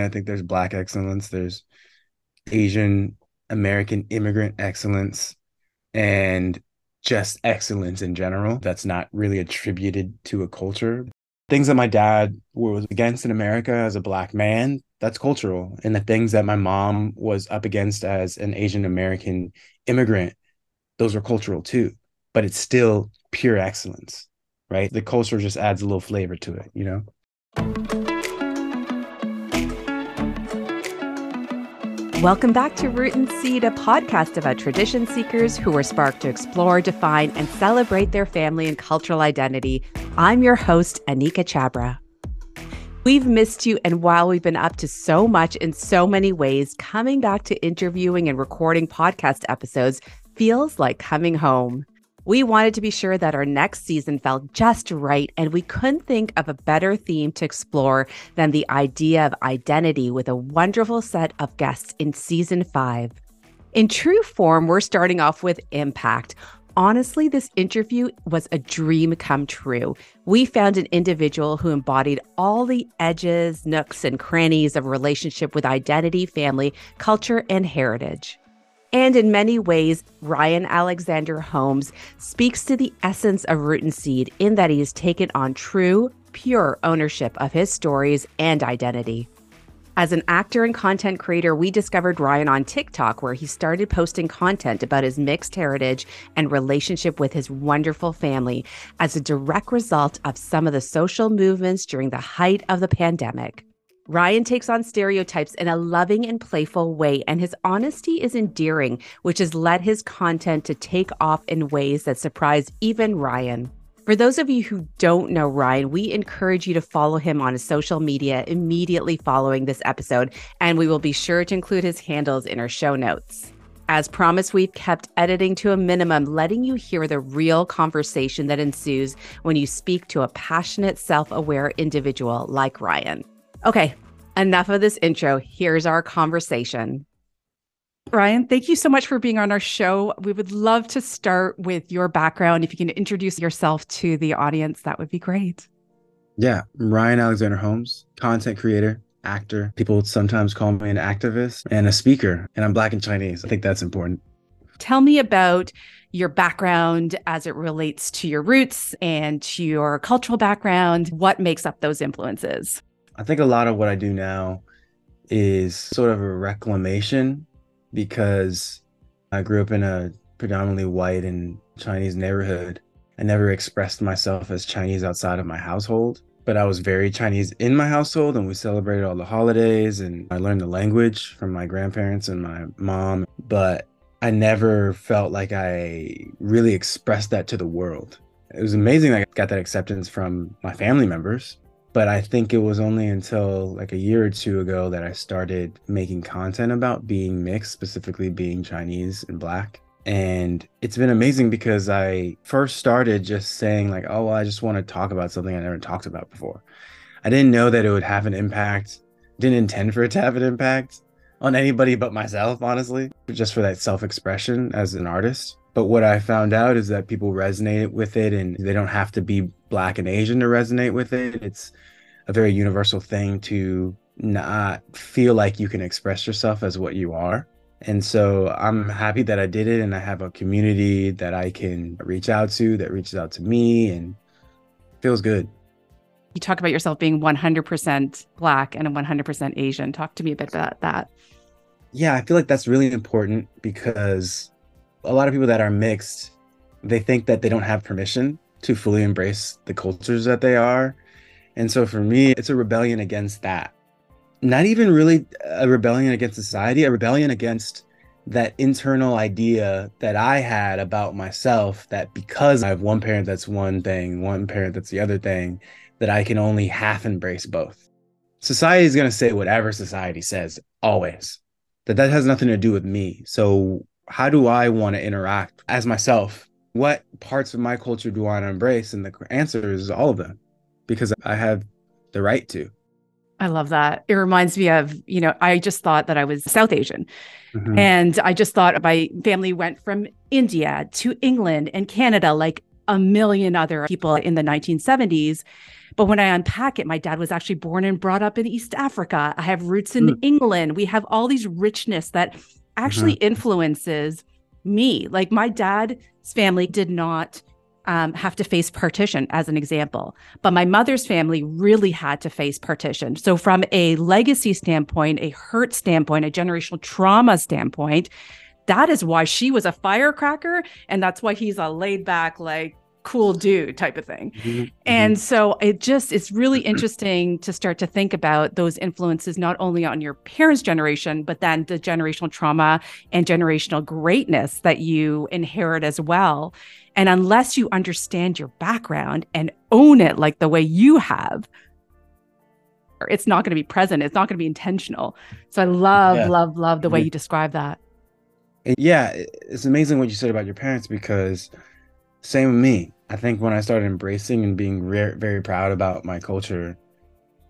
I think there's Black excellence, there's Asian American immigrant excellence, and just excellence in general that's not really attributed to a culture. Things that my dad was against in America as a Black man, that's cultural. And the things that my mom was up against as an Asian American immigrant, those are cultural too. But it's still pure excellence, right? The culture just adds a little flavor to it, you know? Welcome back to Root and Seed, a podcast about tradition seekers who are sparked to explore, define, and celebrate their family and cultural identity. I'm your host, Anika Chabra. We've missed you, and while we've been up to so much in so many ways, coming back to interviewing and recording podcast episodes feels like coming home. We wanted to be sure that our next season felt just right, and we couldn't think of a better theme to explore than the idea of identity with a wonderful set of guests in season five. In true form, we're starting off with impact. Honestly, this interview was a dream come true. We found an individual who embodied all the edges, nooks, and crannies of relationship with identity, family, culture, and heritage. And in many ways, Ryan Alexander Holmes speaks to the essence of Root and Seed in that he has taken on true, pure ownership of his stories and identity. As an actor and content creator, we discovered Ryan on TikTok, where he started posting content about his mixed heritage and relationship with his wonderful family as a direct result of some of the social movements during the height of the pandemic. Ryan takes on stereotypes in a loving and playful way, and his honesty is endearing, which has led his content to take off in ways that surprise even Ryan. For those of you who don't know Ryan, we encourage you to follow him on his social media immediately following this episode, and we will be sure to include his handles in our show notes. As promised, we've kept editing to a minimum, letting you hear the real conversation that ensues when you speak to a passionate, self aware individual like Ryan. Okay, enough of this intro. Here's our conversation. Ryan, thank you so much for being on our show. We would love to start with your background. If you can introduce yourself to the audience, that would be great. Yeah, I'm Ryan Alexander Holmes, content creator, actor. People sometimes call me an activist and a speaker, and I'm Black and Chinese. I think that's important. Tell me about your background as it relates to your roots and to your cultural background. What makes up those influences? I think a lot of what I do now is sort of a reclamation because I grew up in a predominantly white and Chinese neighborhood. I never expressed myself as Chinese outside of my household, but I was very Chinese in my household and we celebrated all the holidays and I learned the language from my grandparents and my mom, but I never felt like I really expressed that to the world. It was amazing that I got that acceptance from my family members but I think it was only until like a year or two ago that I started making content about being mixed, specifically being Chinese and black. And it's been amazing because I first started just saying, like, oh, well, I just want to talk about something I never talked about before. I didn't know that it would have an impact, didn't intend for it to have an impact on anybody but myself, honestly, just for that self expression as an artist. But what I found out is that people resonate with it and they don't have to be black and Asian to resonate with it. It's a very universal thing to not feel like you can express yourself as what you are. And so I'm happy that I did it and I have a community that I can reach out to that reaches out to me and feels good. You talk about yourself being 100% black and 100% Asian. Talk to me a bit about that. Yeah, I feel like that's really important because a lot of people that are mixed, they think that they don't have permission to fully embrace the cultures that they are. And so for me, it's a rebellion against that. Not even really a rebellion against society, a rebellion against that internal idea that I had about myself that because I have one parent that's one thing, one parent that's the other thing, that I can only half embrace both. Society is going to say whatever society says, always. That that has nothing to do with me. So how do I want to interact as myself? What parts of my culture do I want to embrace? And the answer is all of them because I have the right to. I love that. It reminds me of, you know, I just thought that I was South Asian. Mm-hmm. And I just thought my family went from India to England and Canada like a million other people in the 1970s. But when I unpack it, my dad was actually born and brought up in East Africa. I have roots in mm. England. We have all these richness that actually mm-hmm. influences me. Like my dad's family did not um, have to face partition, as an example. But my mother's family really had to face partition. So, from a legacy standpoint, a hurt standpoint, a generational trauma standpoint, that is why she was a firecracker. And that's why he's a laid back, like, cool dude type of thing. Mm-hmm. mm-hmm. And so it just it's really interesting to start to think about those influences not only on your parents' generation, but then the generational trauma and generational greatness that you inherit as well. And unless you understand your background and own it like the way you have, it's not going to be present. It's not going to be intentional. So I love, yeah. love, love the way mm-hmm. you describe that. Yeah, it's amazing what you said about your parents because same with me. I think when I started embracing and being re- very proud about my culture,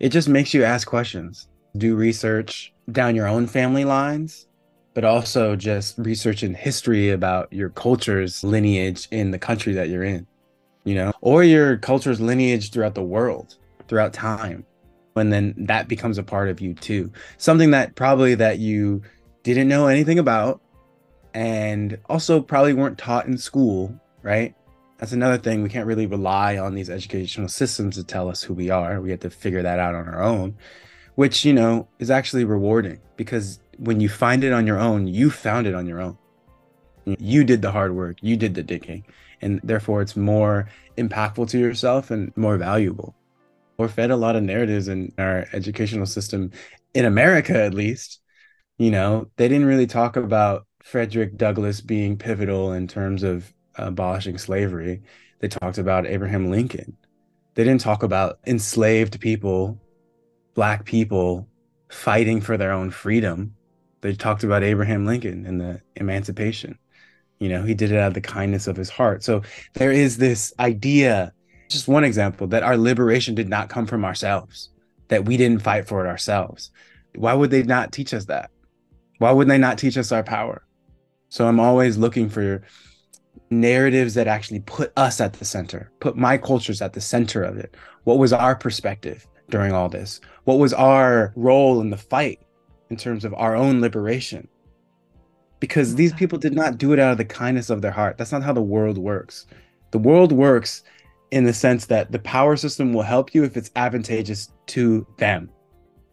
it just makes you ask questions, do research down your own family lines, but also just research in history about your culture's lineage in the country that you're in, you know, or your culture's lineage throughout the world, throughout time. And then that becomes a part of you too. Something that probably that you didn't know anything about and also probably weren't taught in school right? That's another thing. We can't really rely on these educational systems to tell us who we are. We have to figure that out on our own, which, you know, is actually rewarding because when you find it on your own, you found it on your own. You did the hard work, you did the digging, and therefore it's more impactful to yourself and more valuable. We're fed a lot of narratives in our educational system, in America at least. You know, they didn't really talk about Frederick Douglass being pivotal in terms of abolishing slavery, they talked about Abraham Lincoln. They didn't talk about enslaved people, black people fighting for their own freedom. They talked about Abraham Lincoln and the emancipation. You know, he did it out of the kindness of his heart. So there is this idea, just one example, that our liberation did not come from ourselves, that we didn't fight for it ourselves. Why would they not teach us that? Why would they not teach us our power? So I'm always looking for narratives that actually put us at the center, put my cultures at the center of it. What was our perspective during all this? What was our role in the fight in terms of our own liberation? Because these mm-hmm. people did not do it out of the kindness of their heart. That's not how the world works. The world works in the sense that the power system will help you if it's advantageous to them.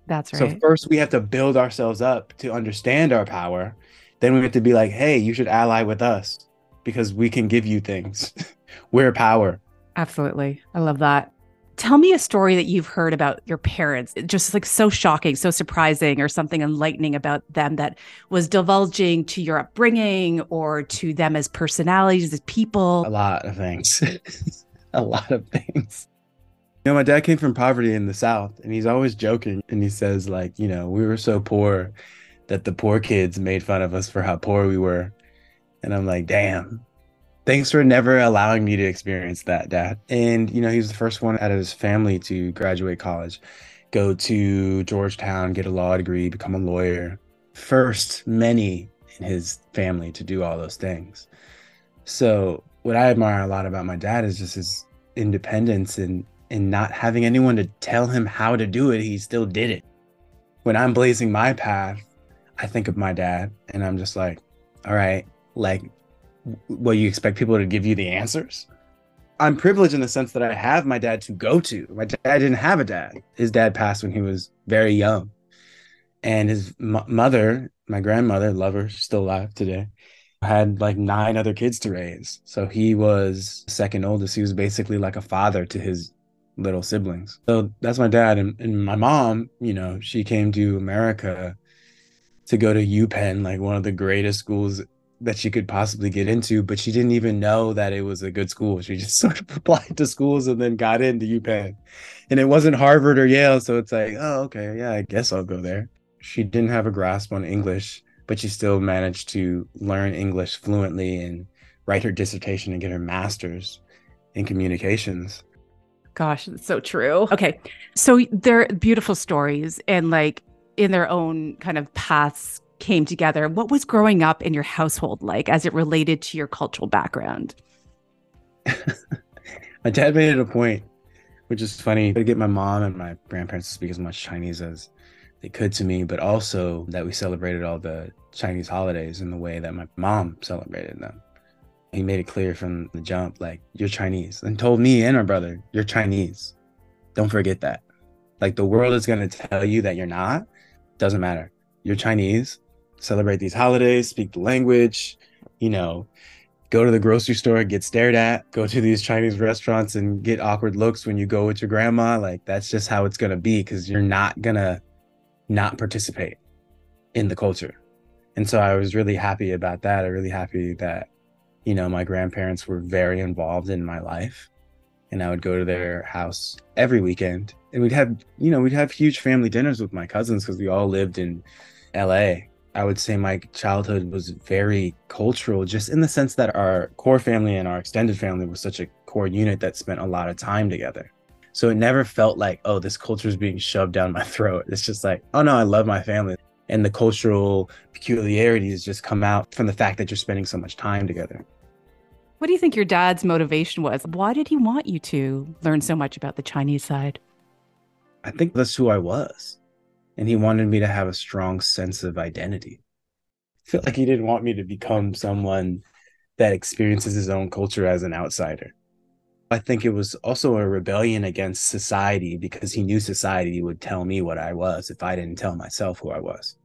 That's right. So first we have to build ourselves up to understand our power. Then we have to be like, hey, you should ally with us because we can give you things. We're power. Absolutely. I love that. Tell me a story that you've heard about your parents, just like so shocking, so surprising, or something enlightening about them that was divulging to your upbringing or to them as personalities, as people. A lot of things. a lot of things. You know, my dad came from poverty in the South, and he's always joking. And he says, like, you know, we were so poor that the poor kids made fun of us for how poor we were. And I'm like, damn. Thanks for never allowing me to experience that, dad. And, you know, he was the first one out of his family to graduate college, go to Georgetown, get a law degree, become a lawyer. First, many in his family to do all those things. So, what I admire a lot about my dad is just his independence and and not having anyone to tell him how to do it, he still did it. When I'm blazing my path, I think of my dad and I'm just like, all right, like what you expect people to give you the answers? I'm privileged in the sense that i have my dad to go to. My dad didn't have a dad. His dad passed when he was very young. And his m- mother my grandmother love her she's still alive today had like nine other kids to raise. So he was second oldest. He was basically like a father to his little siblings. So that's my dad. And, and my mom you know she came to america to go to UPenn, like one of the greatest schools that she could possibly get into, but she didn't even know that it was a good school. She just sort of applied to schools and then got into UPenn. And it wasn't Harvard or Yale. So it's like, oh, okay, yeah, I guess I'll go there. She didn't have a grasp on English, but she still managed to learn English fluently and write her dissertation and get her master's in communications. Gosh, it's so true. Okay. So they're beautiful stories and like in their own kind of paths came together. What was growing up in your household like as it related to your cultural background? my dad made it a point, which is funny, to get my mom and my grandparents to speak as much Chinese as they could to me, but also that we celebrated all the Chinese holidays in the way that my mom celebrated them. He made it clear from the jump, like, you're Chinese, and told me and our brother, you're Chinese. Don't forget that. Like, the world is going to tell you that you're not. Doesn't matter. You're Chinese. Celebrate these holidays, speak the language, you know, go to the grocery store, get stared at, go to these Chinese restaurants and get awkward looks when you go with your grandma. Like, that's just how it's going to be because you're not going to not participate in the culture. And so I was really happy about that. I'm really happy that, you know, my grandparents were very involved in my life. And I would go to their house every weekend. And we'd have, you know, we'd have huge family dinners with my cousins because we all lived in LA. I would say my childhood was very cultural, just in the sense that our core family and our extended family was such a core unit that spent a lot of time together. So it never felt like, oh, this culture is being shoved down my throat. It's just like, oh no, I love my family. And the cultural peculiarities just come out from the fact that you're spending so much time together. What do you think your dad's motivation was? Why did he want you to learn so much about the Chinese side? I think that's who I was. And he wanted me to have a strong sense of identity. I feel like he didn't want me to become someone that experiences his own culture as an outsider. I think it was also a rebellion against society because he knew society would tell me what I was if I didn't tell myself who I was.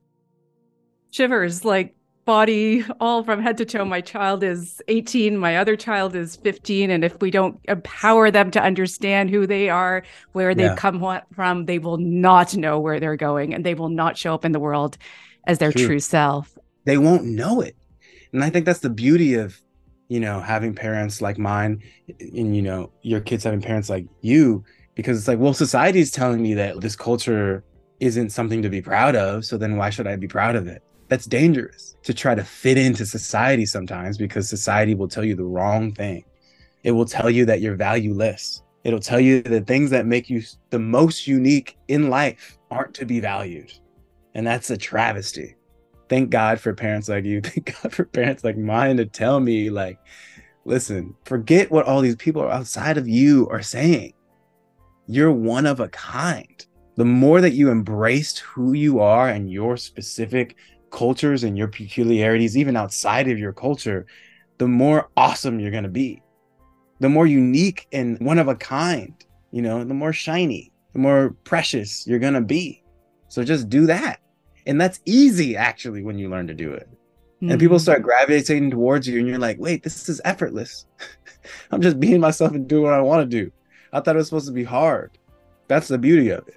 Shivers, like body all from head to toe. My child is 18, my other child is 15. And if we don't empower them to understand who they are, where yeah. come from, they will not know where they're going and they will not show up in the world as their true, true self. They won't know it. And I think that's the beauty of you know, having parents like mine and, you know, your kids having parents like you, because it's like, well, society is telling me that this culture isn't something to be proud of. So then why should I be proud of it? That's dangerous to try to fit into society sometimes because society will tell you the wrong thing. It will tell you that you're valueless. It'll tell you the things that make you the most unique in life aren't to be valued. And that's a travesty thank God for parents like you. Thank God for parents like mine to tell me, like, listen, forget what all these people outside of you are saying. You're one of a kind. The more that you embraced who you are and your specific cultures and your peculiarities, even outside of your culture, the more awesome you're going to be. The more unique and one of a kind, you know, the more shiny, the more precious you're going to be. So just do that. And that's easy actually when you learn to do it. Mm-hmm. and people start gravitating towards you and you're like wait this is effortless. I'm just being myself and doing what i want to do. I thought it was supposed to be hard. That's the beauty of it.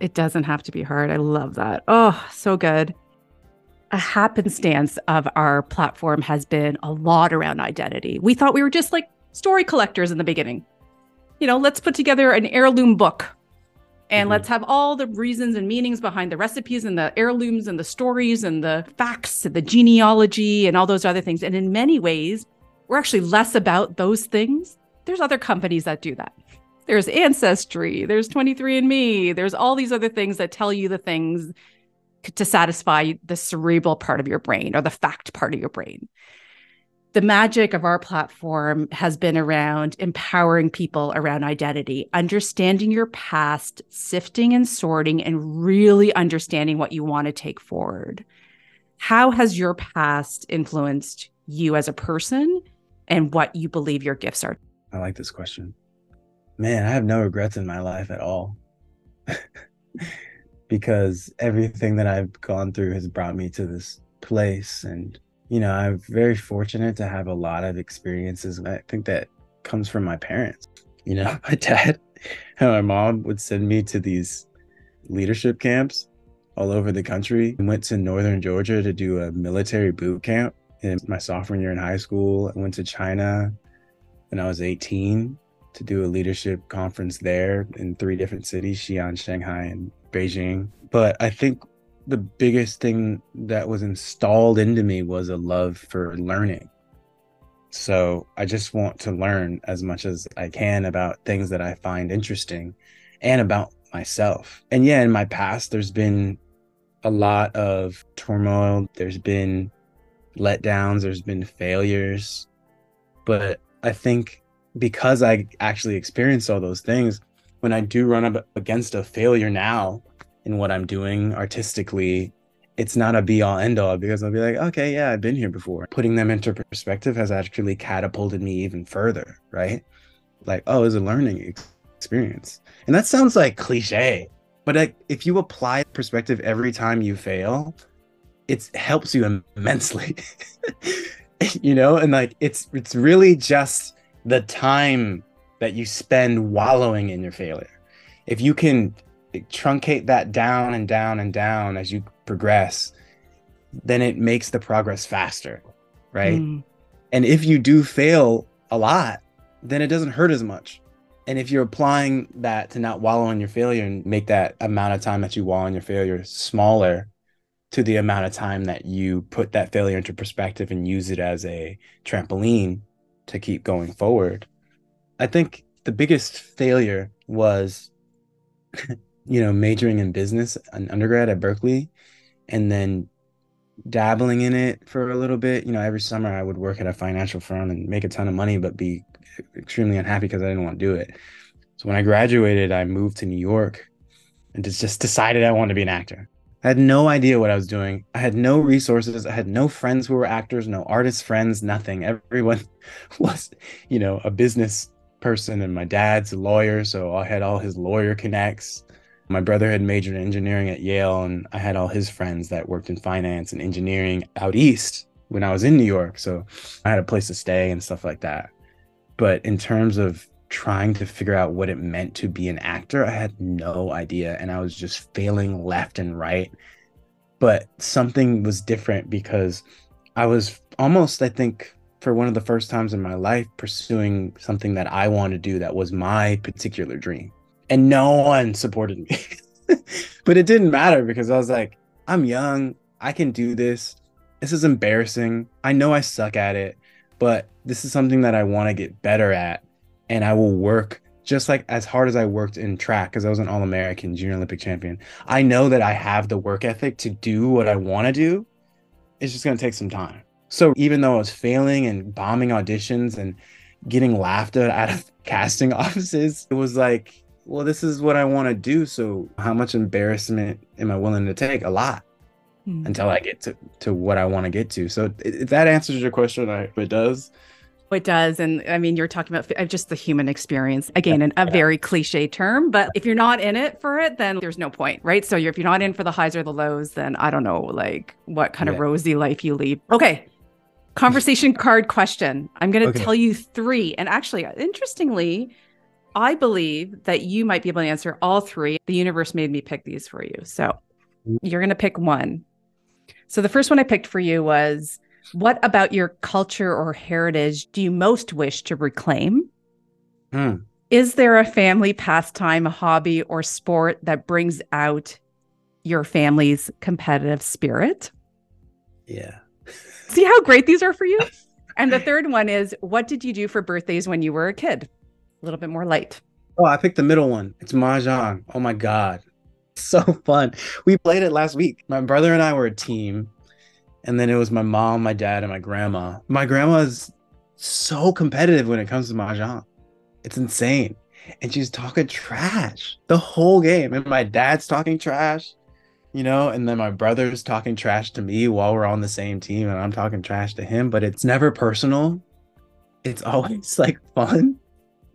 It doesn't have to be hard. I love that. Oh so good a happenstance of our platform has been a lot around identity we thought we were just like story collectors in the beginning you know let's put together an heirloom book and mm-hmm. let's have all the reasons and meanings behind the recipes and the heirlooms and the stories and the facts and the genealogy and all those other things. And in many ways, we're actually less about those things. There's other companies that do that. There's Ancestry, there's 23andMe, there's all these other things that tell you the things to satisfy the cerebral part of your brain or the fact part of your brain the magic of our platform has been around empowering people around identity, understanding your past, sifting and sorting, and really understanding what you want to take forward. How has your past influenced you as a person and what you believe your gifts are? I like this question. Man, I have no regrets in my life at all. because everything that I've gone through has brought me to this place and you know, I'm very fortunate to have a lot of experiences. I think that comes from my parents. You know, my dad and my mom would send me to these leadership camps all over the country. I went to northern Georgia to do a military boot camp in my sophomore year in high school. I went to China when I was 18 to do a leadership conference there in three different cities Xi'an, Shanghai, and Beijing. But I think the biggest thing that was installed into me was a love for learning. So I just want to learn as much as I can about things that I find interesting and about myself. And yeah, in my past, there's been a lot of turmoil, there's been letdowns, there's been failures. But I think because I actually experienced all those things, when I do run up against a failure now in what I'm doing artistically, it's not a be all end all because I'll be like, okay, yeah, I've been here before. Putting them into perspective has actually catapulted me even further, right? Like, oh, it's a learning experience. And that sounds like cliche, but like, if you apply perspective every time you fail, it helps you immensely. you know, and like it's it's really just the time that you spend wallowing in your failure. If you can truncate that down and down and down as you progress, then it makes the progress faster, right? Mm. And if you do fail a lot, then it doesn't hurt as much. And if you're applying that to not wallow in your failure and make that amount of time that you wallow in your failure smaller to the amount of time that you put that failure into perspective and use it as a trampoline to keep going forward, I think the biggest failure was, you know, majoring in business an undergrad at Berkeley and then dabbling in it for a little bit. You know, every summer I would work at a financial firm and make a ton of money, but be extremely unhappy because I didn't want to do it. So when I graduated, I moved to New York and just decided I wanted to be an actor. I had no idea what I was doing. I had no resources. I had no friends who were actors, no artist friends, nothing. Everyone was, you know, a business person and my dad's a lawyer so i had all his lawyer connects. My brother had majored in engineering at yale and i had all his friends that worked in finance and engineering out east when i was in new york so i had a place to stay and stuff like that. But in terms of trying to figure out what it meant to be an actor i had no idea and i was just failing left and right. But something was different because i was almost i think for one of the first times in my life pursuing something that I want to do that was my particular dream. And no one supported me. but it didn't matter because I was like, I'm young. I can do this. This is embarrassing. I know I suck at it, but this is something that I want to get better at. And I will work just like as hard as I worked in track because I was an All American junior Olympic champion. I know that I have the work ethic to do what I want to do. It's just going to take some time. So even though I was failing and bombing auditions and getting laughed at out of casting offices, it was like, well, this is what I want to do. So how much embarrassment am I willing to take? A lot mm. until I get to, to what I want to get to. So if that answers your question, I, it does. It does. And I mean, you're talking about just the human experience. Again, in a very cliche term, but if you're not in it for it, then there's no point, right? So if you're not in for the highs or the lows, then I don't know, like what kind yeah. of rosy life you lead. Okay conversation card question. I'm going to okay. tell you three. And actually, interestingly, I believe that you might be able to answer all three. The universe made me pick these for you. So you're going to pick one. So the first one I picked for you was what about your culture or heritage do you most wish to reclaim? Hmm. Is there a family pastime, a hobby, or sport that brings out your family's competitive spirit? Yeah. See how great these are for you? And the third one is what did you do for birthdays when you were a kid? A little bit more light. Oh, I picked the middle one. It's Mahjong. Oh my God. So fun. We played it last week. My brother and I were a team. And then it was my mom, my dad, and my grandma. My grandma's so competitive when it comes to Mahjong. It's insane. And she's talking trash the whole game. And my dad's talking trash you know, and then my brother's talking trash to me while we're on the same team and I'm talking trash to him, but it's never personal. It's always like fun.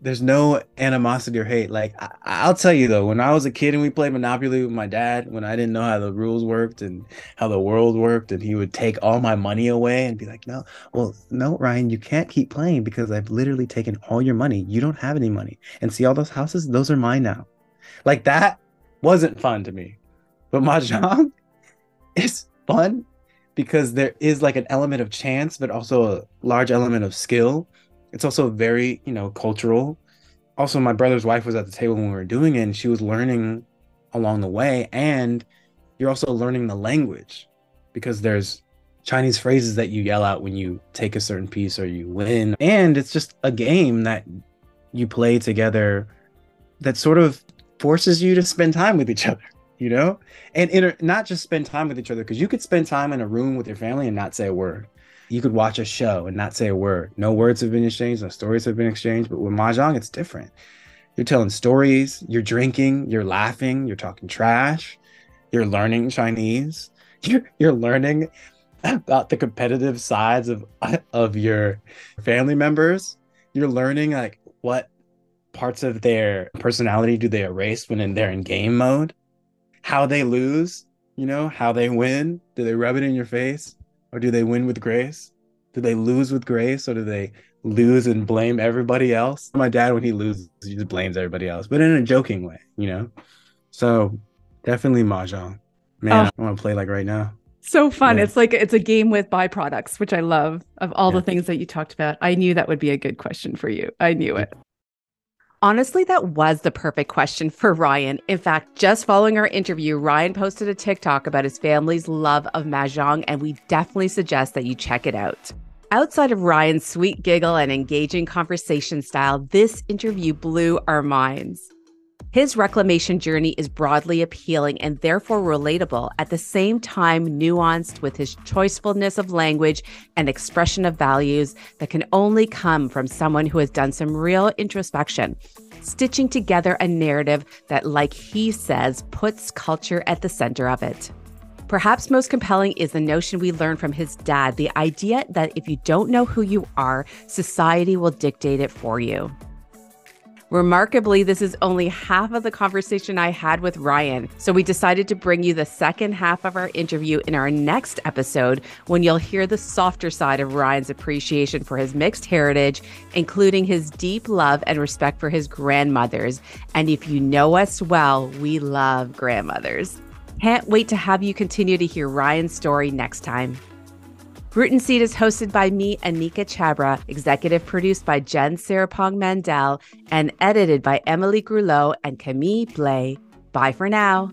There's no animosity or hate. Like I- will tell you though, when I was a kid and we played Monopoly with my dad, when I didn't know how the rules worked and how the world worked, and he would take all my money away and be like, "No, well, no, Ryan, you can't keep playing because I've literally taken all your money. You don't have any money. And see all those houses? Those are mine now." Like that wasn't fun to me. But mahjong is fun because there is like an element of chance, but also a large element of skill. It's also very, you know, cultural. Also, my brother's wife was at the table when we were doing it, and she was learning along the way. And you're also learning the language because there's Chinese phrases that you yell out when you take a certain piece or you win. And it's just a game that you play together that sort of forces you to spend time with each other you know and inter- not just spend time with each other because you could spend time in a room with your family and not say a word you could watch a show and not say a word. No words have been exchanged, no stories have been exchanged. But with mahjong, it's different. You're telling stories, you're drinking, you're laughing, you're talking trash, you're learning Chinese, you're, you're learning about the competitive sides of of your family members. You're learning like what parts of their personality do they erase when in, they're in game mode, how they lose, you know, how they win. Do they rub it in your face or do they win with grace? Do they lose with grace or do they lose and blame everybody else? My dad, when he loses, he just blames everybody else, but in a joking way, you know? So definitely Mahjong. Man, oh. I want to play like right now. So fun. Yeah. It's like it's a game with byproducts, which I love of all yeah. the things that you talked about. I knew that would be a good question for you. I knew it. Honestly, that was the perfect question for Ryan. In fact, just following our interview, Ryan posted a TikTok about his family's love of Mahjong, and we definitely suggest that you check it out. Outside of Ryan's sweet giggle and engaging conversation style, this interview blew our minds. His reclamation journey is broadly appealing and therefore relatable, at the same time, nuanced with his choicefulness of language and expression of values that can only come from someone who has done some real introspection, stitching together a narrative that, like he says, puts culture at the center of it. Perhaps most compelling is the notion we learned from his dad the idea that if you don't know who you are, society will dictate it for you. Remarkably, this is only half of the conversation I had with Ryan. So we decided to bring you the second half of our interview in our next episode when you'll hear the softer side of Ryan's appreciation for his mixed heritage, including his deep love and respect for his grandmothers. And if you know us well, we love grandmothers. Can't wait to have you continue to hear Ryan's story next time. Root and Seed is hosted by me, Anika Chabra, executive produced by Jen Sarapong Mandel, and edited by Emily Grulot and Camille Blay. Bye for now.